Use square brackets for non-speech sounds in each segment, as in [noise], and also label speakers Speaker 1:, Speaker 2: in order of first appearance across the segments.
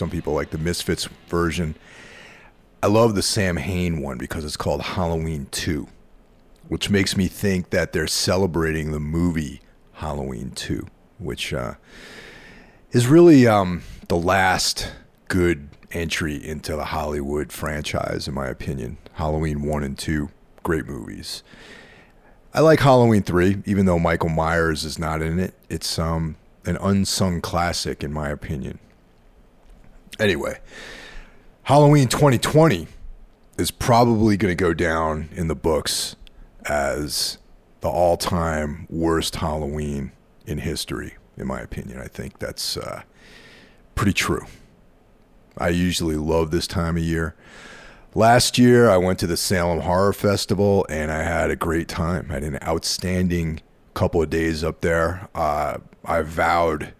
Speaker 1: Some people like the Misfits version. I love the Samhain one because it's called Halloween 2, which makes me think that they're celebrating the movie Halloween 2, which uh, is really um, the last good entry into the Hollywood franchise, in my opinion. Halloween 1 and 2, great movies. I like Halloween 3, even though Michael Myers is not in it. It's um, an unsung classic, in my opinion. Anyway, Halloween 2020 is probably going to go down in the books as the all time worst Halloween in history, in my opinion. I think that's uh, pretty true. I usually love this time of year. Last year, I went to the Salem Horror Festival and I had a great time. I had an outstanding couple of days up there. Uh, I vowed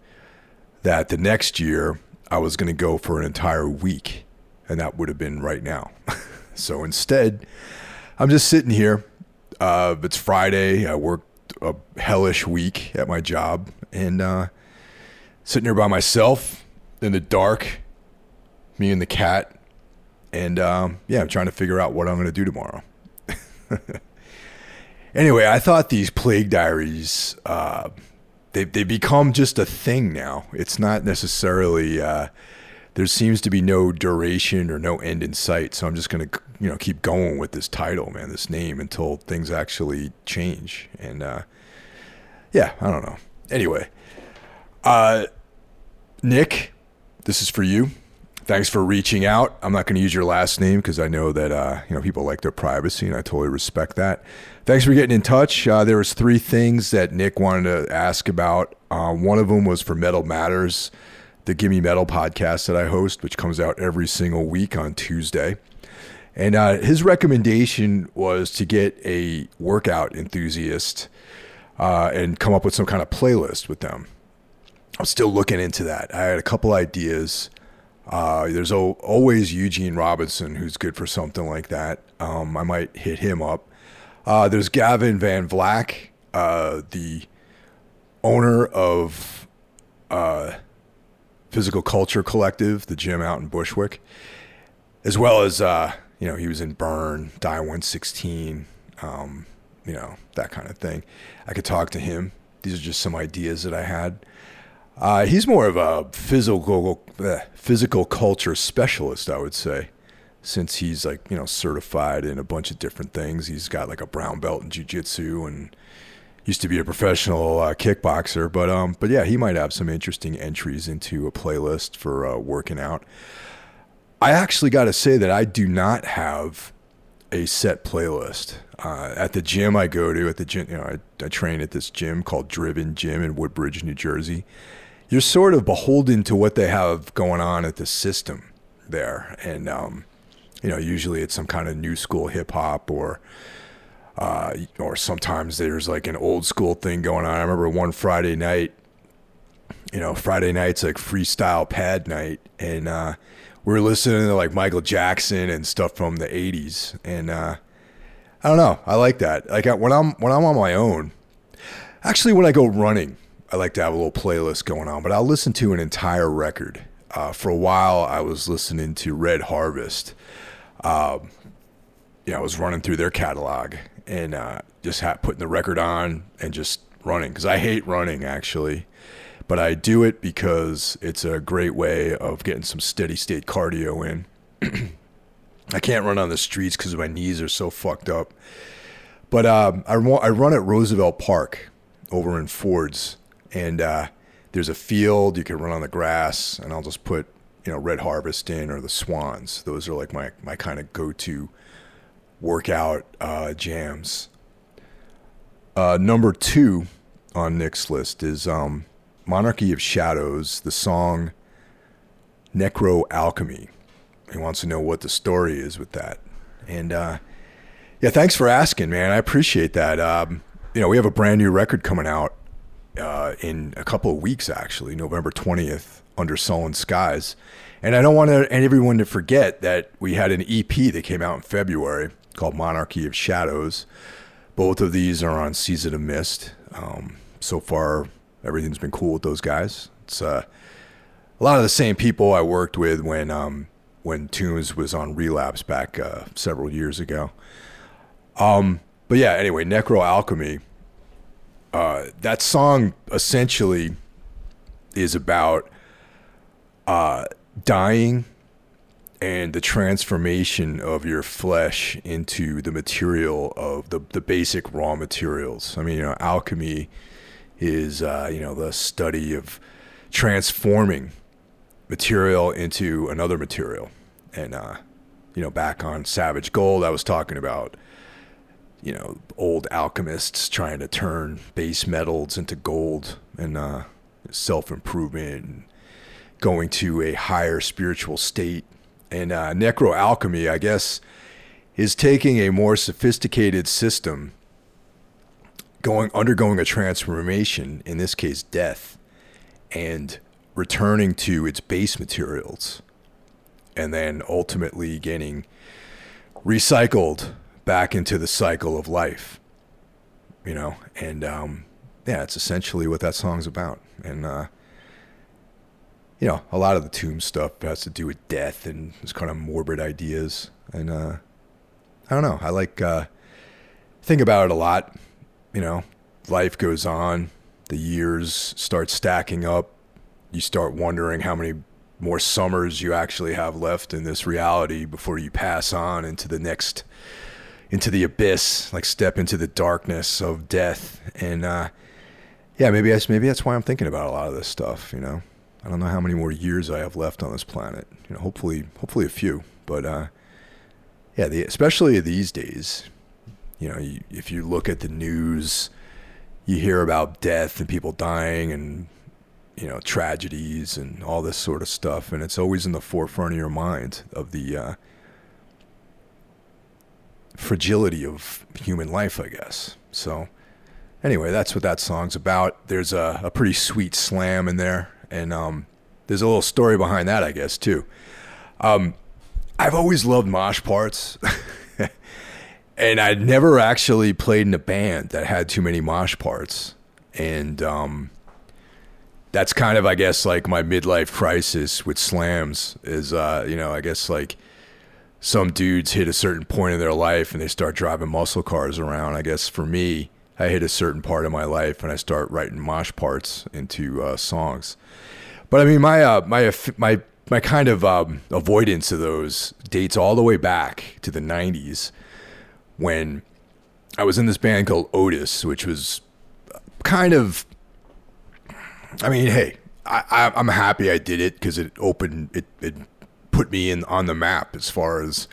Speaker 1: that the next year I was going to go for an entire week, and that would have been right now. [laughs] so instead, I'm just sitting here. Uh, it's Friday. I worked a hellish week at my job and uh, sitting here by myself in the dark, me and the cat. And um, yeah, I'm trying to figure out what I'm going to do tomorrow. [laughs] anyway, I thought these plague diaries, uh, they, they become just a thing now. It's not necessarily, uh, there seems to be no duration or no end in sight. So I'm just to, you know, keep going with this title, man, this name until things actually change. And uh, yeah, I don't know. Anyway, uh, Nick, this is for you thanks for reaching out. I'm not going to use your last name because I know that uh, you know people like their privacy, and I totally respect that. Thanks for getting in touch. Uh, there was three things that Nick wanted to ask about. Uh, one of them was for Metal Matters, the Gimme Metal podcast that I host, which comes out every single week on Tuesday. And uh, his recommendation was to get a workout enthusiast uh, and come up with some kind of playlist with them. I'm still looking into that. I had a couple ideas. Uh, there's o- always Eugene Robinson who's good for something like that. Um, I might hit him up. Uh, there's Gavin Van Vlack, uh, the owner of uh, Physical Culture Collective, the gym out in Bushwick, as well as uh, you know he was in Burn, Die 116, um, you know that kind of thing. I could talk to him. These are just some ideas that I had. Uh, he's more of a physical uh, physical culture specialist, I would say, since he's like you know certified in a bunch of different things. He's got like a brown belt in jujitsu and used to be a professional uh, kickboxer. But um, but yeah, he might have some interesting entries into a playlist for uh, working out. I actually got to say that I do not have a set playlist. Uh, at the gym I go to, at the gym, you know, I, I train at this gym called Driven Gym in Woodbridge, New Jersey you're sort of beholden to what they have going on at the system there. And, um, you know, usually it's some kind of new school hip hop or, uh, or sometimes there's like an old school thing going on. I remember one Friday night, you know, Friday night's like freestyle pad night. And, uh, we are listening to like Michael Jackson and stuff from the 80s. And, uh, I don't know. I like that. Like when I'm, when I'm on my own, actually, when I go running, I like to have a little playlist going on, but I'll listen to an entire record. Uh, for a while, I was listening to Red Harvest. Um, know, I was running through their catalog and uh, just ha- putting the record on and just running because I hate running actually, but I do it because it's a great way of getting some steady state cardio in. [clears throat] I can't run on the streets because my knees are so fucked up. But um, I, I run at Roosevelt Park over in Fords and uh, there's a field you can run on the grass, and I'll just put you know Red Harvest in or the Swans. Those are like my my kind of go-to workout uh, jams. Uh, number two on Nick's list is um, Monarchy of Shadows, the song Necro Alchemy. He wants to know what the story is with that. And uh, yeah, thanks for asking, man. I appreciate that. Um, you know, we have a brand new record coming out uh, in a couple of weeks, actually, November 20th, under Sullen Skies. And I don't want everyone to forget that we had an EP that came out in February called Monarchy of Shadows. Both of these are on Season of Mist. Um, so far, everything's been cool with those guys. It's uh, a lot of the same people I worked with when um, when Tombs was on Relapse back uh, several years ago. Um, but yeah, anyway, Necro Alchemy. Uh, that song essentially is about uh, dying and the transformation of your flesh into the material of the, the basic raw materials. I mean, you know, alchemy is, uh, you know, the study of transforming material into another material. And, uh, you know, back on Savage Gold, I was talking about, you know, old alchemists trying to turn base metals into gold and uh, self improvement and going to a higher spiritual state. And uh, necro alchemy, I guess, is taking a more sophisticated system, going undergoing a transformation, in this case, death, and returning to its base materials, and then ultimately getting recycled back into the cycle of life. You know, and um, yeah, it's essentially what that song's about. And uh, you know, a lot of the tomb stuff has to do with death and these kind of morbid ideas. And uh, I don't know. I like uh, think about it a lot. You know, life goes on, the years start stacking up. You start wondering how many more summers you actually have left in this reality before you pass on into the next into the abyss, like step into the darkness of death. And uh, yeah, maybe that's maybe that's why I'm thinking about a lot of this stuff. You know, I don't know how many more years I have left on this planet. You know, hopefully, hopefully a few. But uh, yeah, the, especially these days, you know, you, if you look at the news, you hear about death and people dying and you know tragedies and all this sort of stuff, and it's always in the forefront of your mind of the uh, fragility of human life, I guess. So anyway, that's what that song's about. There's a, a pretty sweet slam in there and um, there's a little story behind that, I guess, too. Um, I've always loved mosh parts, [laughs] and I'd never actually played in a band that had too many mosh parts, and um, that's kind of, I guess, like my midlife crisis with slams. Is uh, you know, I guess like some dudes hit a certain point in their life and they start driving muscle cars around. I guess for me, I hit a certain part of my life and I start writing mosh parts into uh, songs. But I mean, my uh, my my my kind of um, avoidance of those dates all the way back to the '90s when I was in this band called Otis, which was kind of. I mean, hey, I, am happy I did it because it opened it, it put me in on the map as far as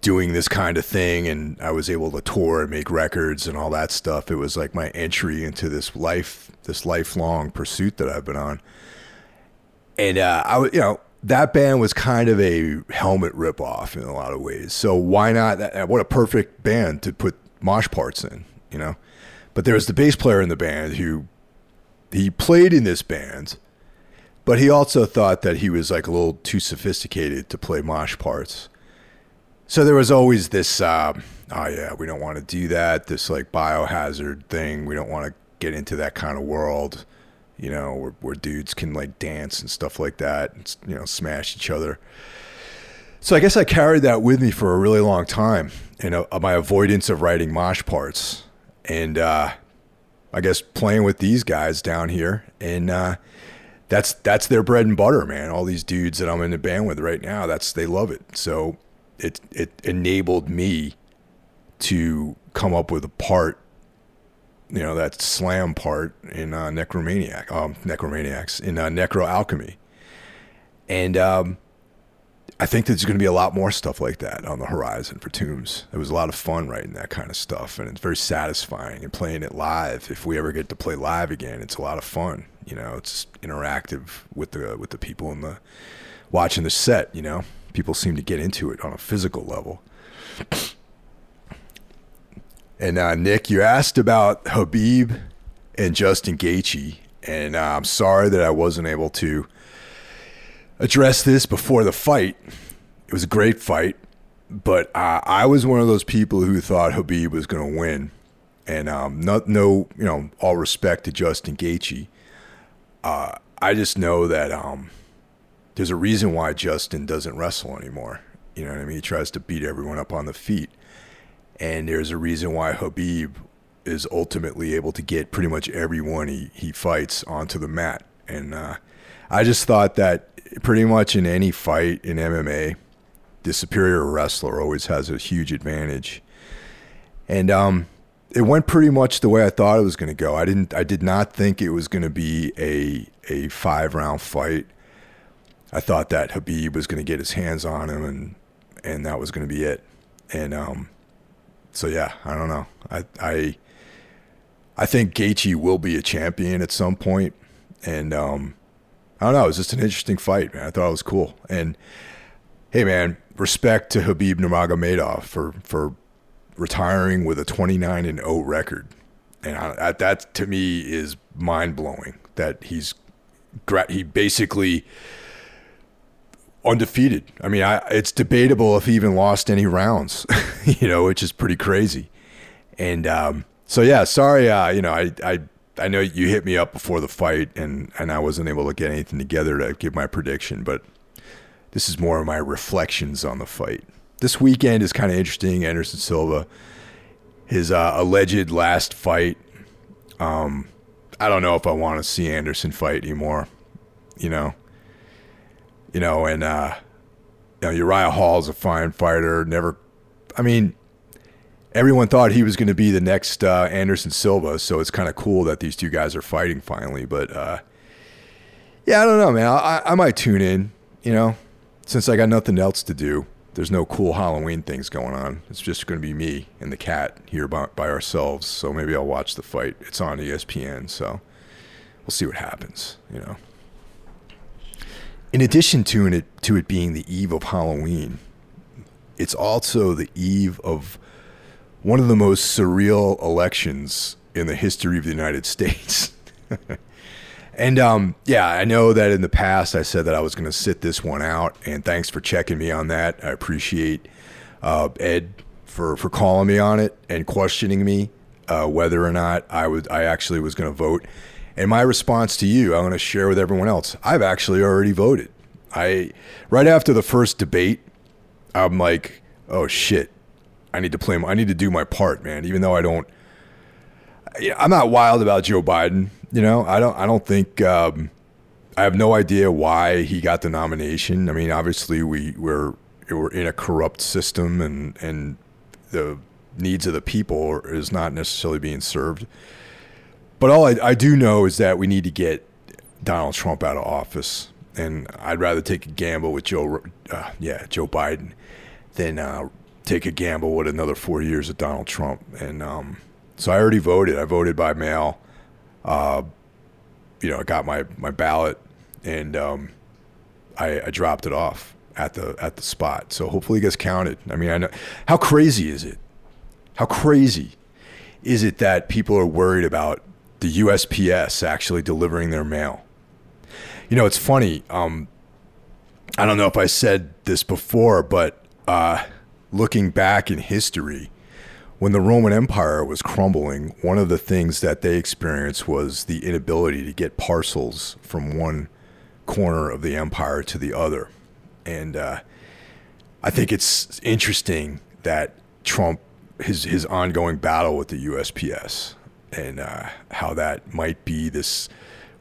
Speaker 1: doing this kind of thing and I was able to tour and make records and all that stuff. It was like my entry into this life, this lifelong pursuit that I've been on. And uh, I was, you know, that band was kind of a helmet ripoff in a lot of ways. So why not? That, what a perfect band to put mosh parts in, you know. But there was the bass player in the band who he played in this band, but he also thought that he was like a little too sophisticated to play mosh parts. So there was always this, uh, oh yeah, we don't want to do that. This like biohazard thing. We don't want to get into that kind of world, you know, where, where dudes can like dance and stuff like that, and, you know, smash each other. So I guess I carried that with me for a really long time, you know, my avoidance of writing mosh parts, and uh, I guess playing with these guys down here, and uh, that's that's their bread and butter, man. All these dudes that I'm in the band with right now, that's they love it. So it it enabled me to come up with a part, you know, that slam part in uh, Necromaniac, um, Necromaniacs in uh, Necro Alchemy, and um, I think there's going to be a lot more stuff like that on the horizon for Tombs. It was a lot of fun writing that kind of stuff, and it's very satisfying. And playing it live, if we ever get to play live again, it's a lot of fun. You know, it's interactive with the with the people in the watching the set. You know people seem to get into it on a physical level. And uh, Nick, you asked about Khabib and Justin Gaethje, and uh, I'm sorry that I wasn't able to address this before the fight. It was a great fight, but I was one of those people who thought Khabib was going to win. And um, no, no, you know, all respect to Justin Gaethje. uh, I just know that um, there's a reason why Justin doesn't wrestle anymore. You know what I mean? He tries to beat everyone up on the feet. And there's a reason why Khabib is ultimately able to get pretty much everyone he, he fights onto the mat. And uh, I just thought that pretty much in any fight in MMA, the superior wrestler always has a huge advantage. And um, it went pretty much the way I thought it was going to go. I didn't. I did not think it was going to be a a five round fight. I thought that Khabib was going to get his hands on him, and and that was going to be it. And um, so yeah, I don't know. I I I think Gaethje will be a champion at some point, and um, I don't know. It was just an interesting fight, man. I thought it was cool. And hey, man, respect to Khabib Nurmagomedov for for retiring with a 29 and 0 record, and I, that to me is mind blowing. That he's he basically undefeated. I mean, I, it's debatable if he even lost any rounds, [laughs] you know, which is pretty crazy. And um, so yeah, sorry, uh, you know, I I I know you hit me up before the fight, and and I wasn't able to get anything together to give my prediction, but this is more of my reflections on the fight. This weekend is kind of interesting. Anderson Silva, his uh, alleged last fight. Um, I don't know if I want to see Anderson fight anymore. You know, you know, and uh, you know Uriah Hall's a fine fighter. Never, I mean, everyone thought he was going to be the next uh, Anderson Silva, so it's kind of cool that these two guys are fighting finally. But uh, yeah, I don't know, man. I, I might tune in. You know, since I got nothing else to do, there's no cool Halloween things going on. It's just going to be me and the cat here by, by ourselves. So maybe I'll watch the fight. It's on ESPN, so we'll see what happens. You know. In addition to it to it being the eve of Halloween, it's also the eve of one of the most surreal elections in the history of the United [laughs] States. and um, yeah, I know that in the past I said that I was going to sit this one out, and thanks for checking me on that. I appreciate uh, Ed for for calling me on it and questioning me uh, whether or not I would I actually was going to vote. And my response to you, I want to share with everyone else. I've actually already voted. I right after the first debate, I'm like, oh shit, I need to play. I need to do my part, man. Even though I don't, I'm not wild about Joe Biden. You know, I don't. I don't think. Um, I have no idea why he got the nomination. I mean, obviously we we're we're in a corrupt system, and and the needs of the people is not necessarily being served. But all I, I do know is that we need to get Donald Trump out of office, and I'd rather take a gamble with Joe, uh, yeah, Joe Biden, than uh, take a gamble with another four years of Donald Trump. And um, so I already voted. I voted by mail. Uh, you know, I got my, my ballot and um, I, I, dropped it off at the at the spot. So hopefully it gets counted. I mean, I know how crazy is it? How crazy is it that people are worried about the USPS actually delivering their mail? You know, it's funny. Um, I don't know if I said this before, but uh, looking back in history, when the Roman Empire was crumbling, one of the things that they experienced was the inability to get parcels from one corner of the empire to the other. And uh, I think it's interesting that Trump, his, his ongoing battle with the USPS, and uh, how that might be this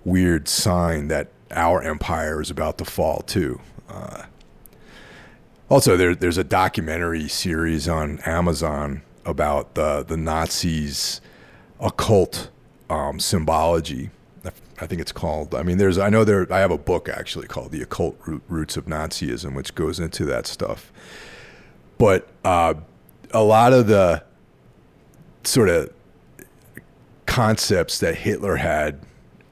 Speaker 1: weird sign that our empire is about to fall too. Uh, also, there, there's a documentary series on Amazon about the the Nazis' occult um, symbology. I think it's called. I mean, there's. I know there. I have a book actually called "The Occult Roots of Nazism," which goes into that stuff. But uh, a lot of the sort of concepts that Hitler had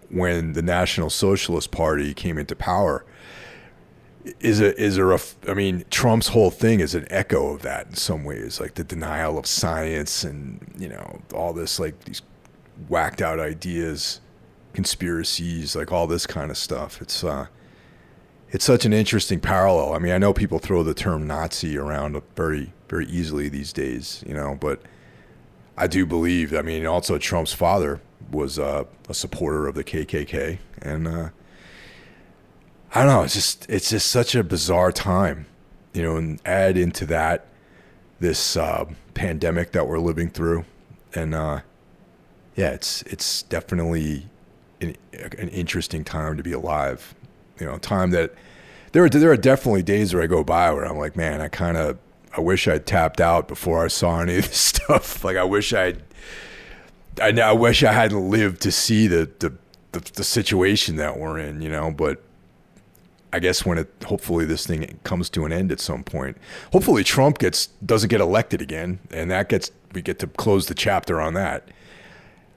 Speaker 1: when the National Socialist Party came into power is a is a mean Trump's whole thing is an echo of that in some ways, like the denial of science and you know all this like these whacked out ideas, conspiracies, like all this kind of stuff. It's uh, it's such an interesting parallel. I mean, I know people throw the term Nazi around very very easily these days, you know, but I do believe. I mean, also Trump's father was uh, a supporter of the KKK, and uh, I don't know. It's just it's just such a bizarre time, you know. And add into that this uh, pandemic that we're living through, and uh, yeah, it's it's definitely an, an interesting time to be alive. You know, time that there are there are definitely days where I go by where I'm like, man, I kind of I wish I'd tapped out before I saw any of this [laughs] stuff. Like I wish I'd I, I wish I hadn't lived to see the, the the the situation that we're in, you know, but I guess when it hopefully this thing comes to an end at some point. Hopefully Trump gets doesn't get elected again and that gets we get to close the chapter on that.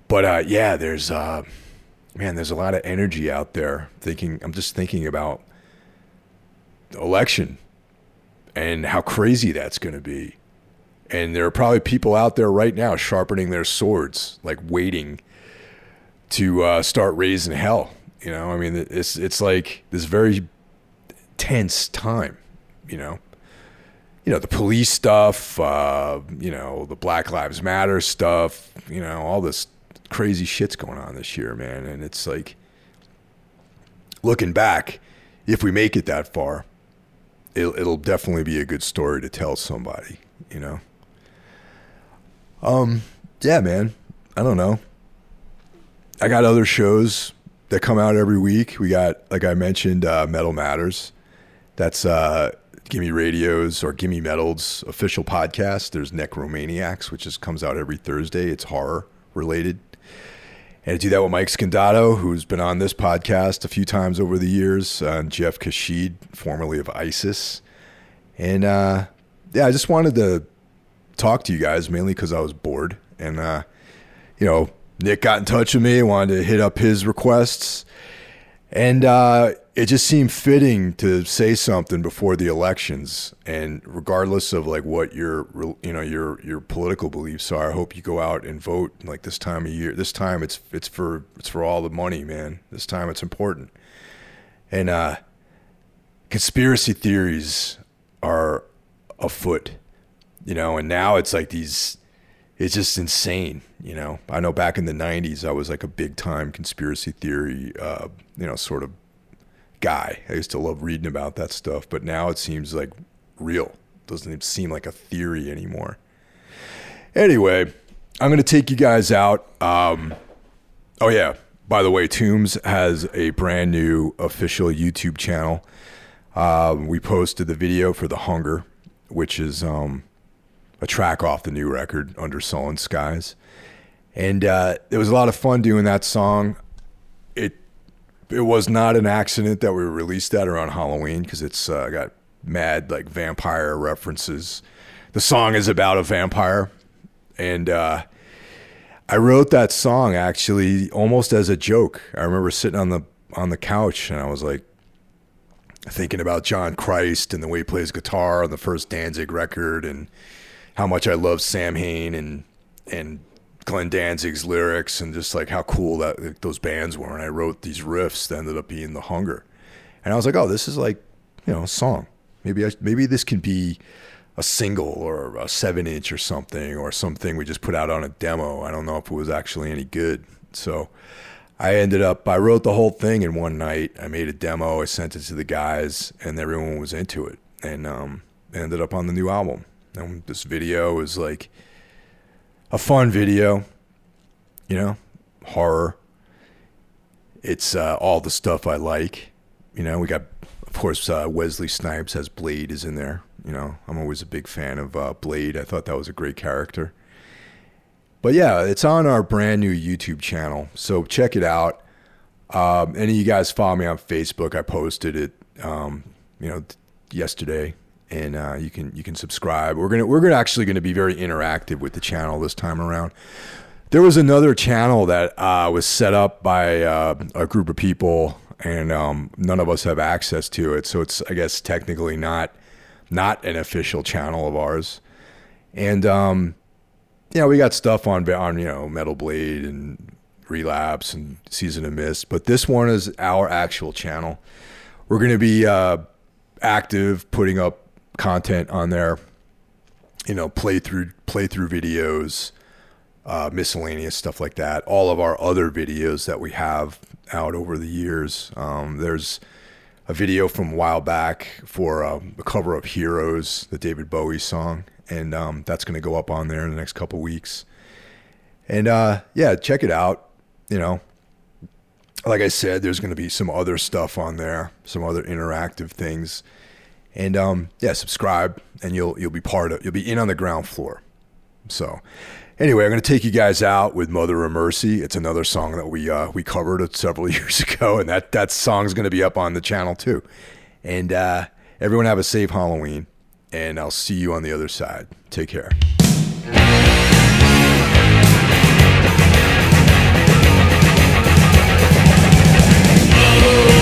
Speaker 1: But uh, yeah, there's uh, man, there's a lot of energy out there thinking I'm just thinking about the election and how crazy that's going to be. And there are probably people out there right now sharpening their swords, like waiting to uh, start raising hell. You know, I mean, it's it's like this very tense time. You know, you know the police stuff, uh, you know the Black Lives Matter stuff, you know all this crazy shit's going on this year, man. And it's like looking back, if we make it that far, it'll, it'll definitely be a good story to tell somebody, you know. Um, yeah, man. I don't know. I got other shows that come out every week. We got, like I mentioned, uh, Metal Matters. That's uh, Gimme Radio's or Gimme Metal's official podcast. There's Necromaniacs, which just comes out every Thursday. It's horror related. And I do that with Mike Scandato, who's been on this podcast a few times over the years, uh, and Jeff Caxide, formerly of ISIS. And uh, yeah, I just wanted to talk to you guys mainly because I was bored. And, uh, you know, Nick got in touch with me, wanted to hit up his requests. And uh, it just seemed fitting to say something before the elections. And regardless of like what your you know your your political beliefs are i hope you go out and vote like this time of year this time it's it's for it's for all the money man. This time it's important. And uh conspiracy theories are afoot you know and now it's like these it's just insane you know. I know back in the 90s i was like a big time conspiracy theory uh you know sort of guy. I used to love reading about that stuff, but now it seems like real. Doesn't seem like a theory anymore. Anyway, I'm going to take you guys out. Um, oh, yeah. By the way, Tombs has a brand new official YouTube channel. Um, we posted the video for The Hunger, which is um, a track off the new record, Under Sullen Skies. And uh, it was a lot of fun doing that song. It was not an accident that we released that around Halloween because it's uh, got mad like vampire references. The song is about a vampire, and uh, I wrote that song actually almost as a joke. I remember sitting on the on the couch and I was like thinking about John Christ and the way he plays guitar on the first Danzig record, and how much I love Samhain and and Glenn Danzig's lyrics and just like how cool that those bands were. And I wrote these riffs that ended up being the hunger. And I was like, oh, this is like, you know, a song. Maybe I, maybe this can be a single or a seven inch or something or something we just put out on a demo. I don't know if it was actually any good. So I ended up, I wrote the whole thing in one night. I made a demo. I sent it to the guys and everyone was into it. And um, ended up on the new album. And this video is like, a fun video, you know, horror. It's uh, all the stuff I like. You know, we got, of course, uh, Wesley Snipes as Blade is in there. You know, I'm always a big fan of uh, Blade. I thought that was a great character. But yeah, it's on our brand new YouTube channel. So check it out. Um, any of you guys follow me on Facebook? I posted it, um, you know, yesterday and uh, you can you can subscribe. We're gonna we're gonna actually gonna be very interactive with the channel this time around. There was another channel that uh, was set up by uh, a group of people, and um, none of us have access to it. So it's I guess technically not not an official channel of ours. And um, know we got stuff on on you know Metal Blade and Relapse and Season of Mist, but this one is our actual channel. We're gonna be uh, active, putting up content on there. You know, playthrough playthrough videos, uh, miscellaneous stuff like that. All of our other videos that we have out over the years. Um, there's a video from a while back for um, a cover of Heroes, the David Bowie song, and um, that's going to go up on there in the next couple weeks. And uh, yeah, check it out. You know, like I said, there's going to be some other stuff on there, some other interactive things, and um, yeah, subscribe, and you'll you'll be part of you'll be in on the ground floor. So, anyway, I'm going to take you guys out with "Mother of Mercy." It's another song that we uh, we covered several [laughs] years ago, and that that song's going to be up on the channel too. And uh, everyone have a safe Halloween, and I'll see you on the other side. Take care. Oh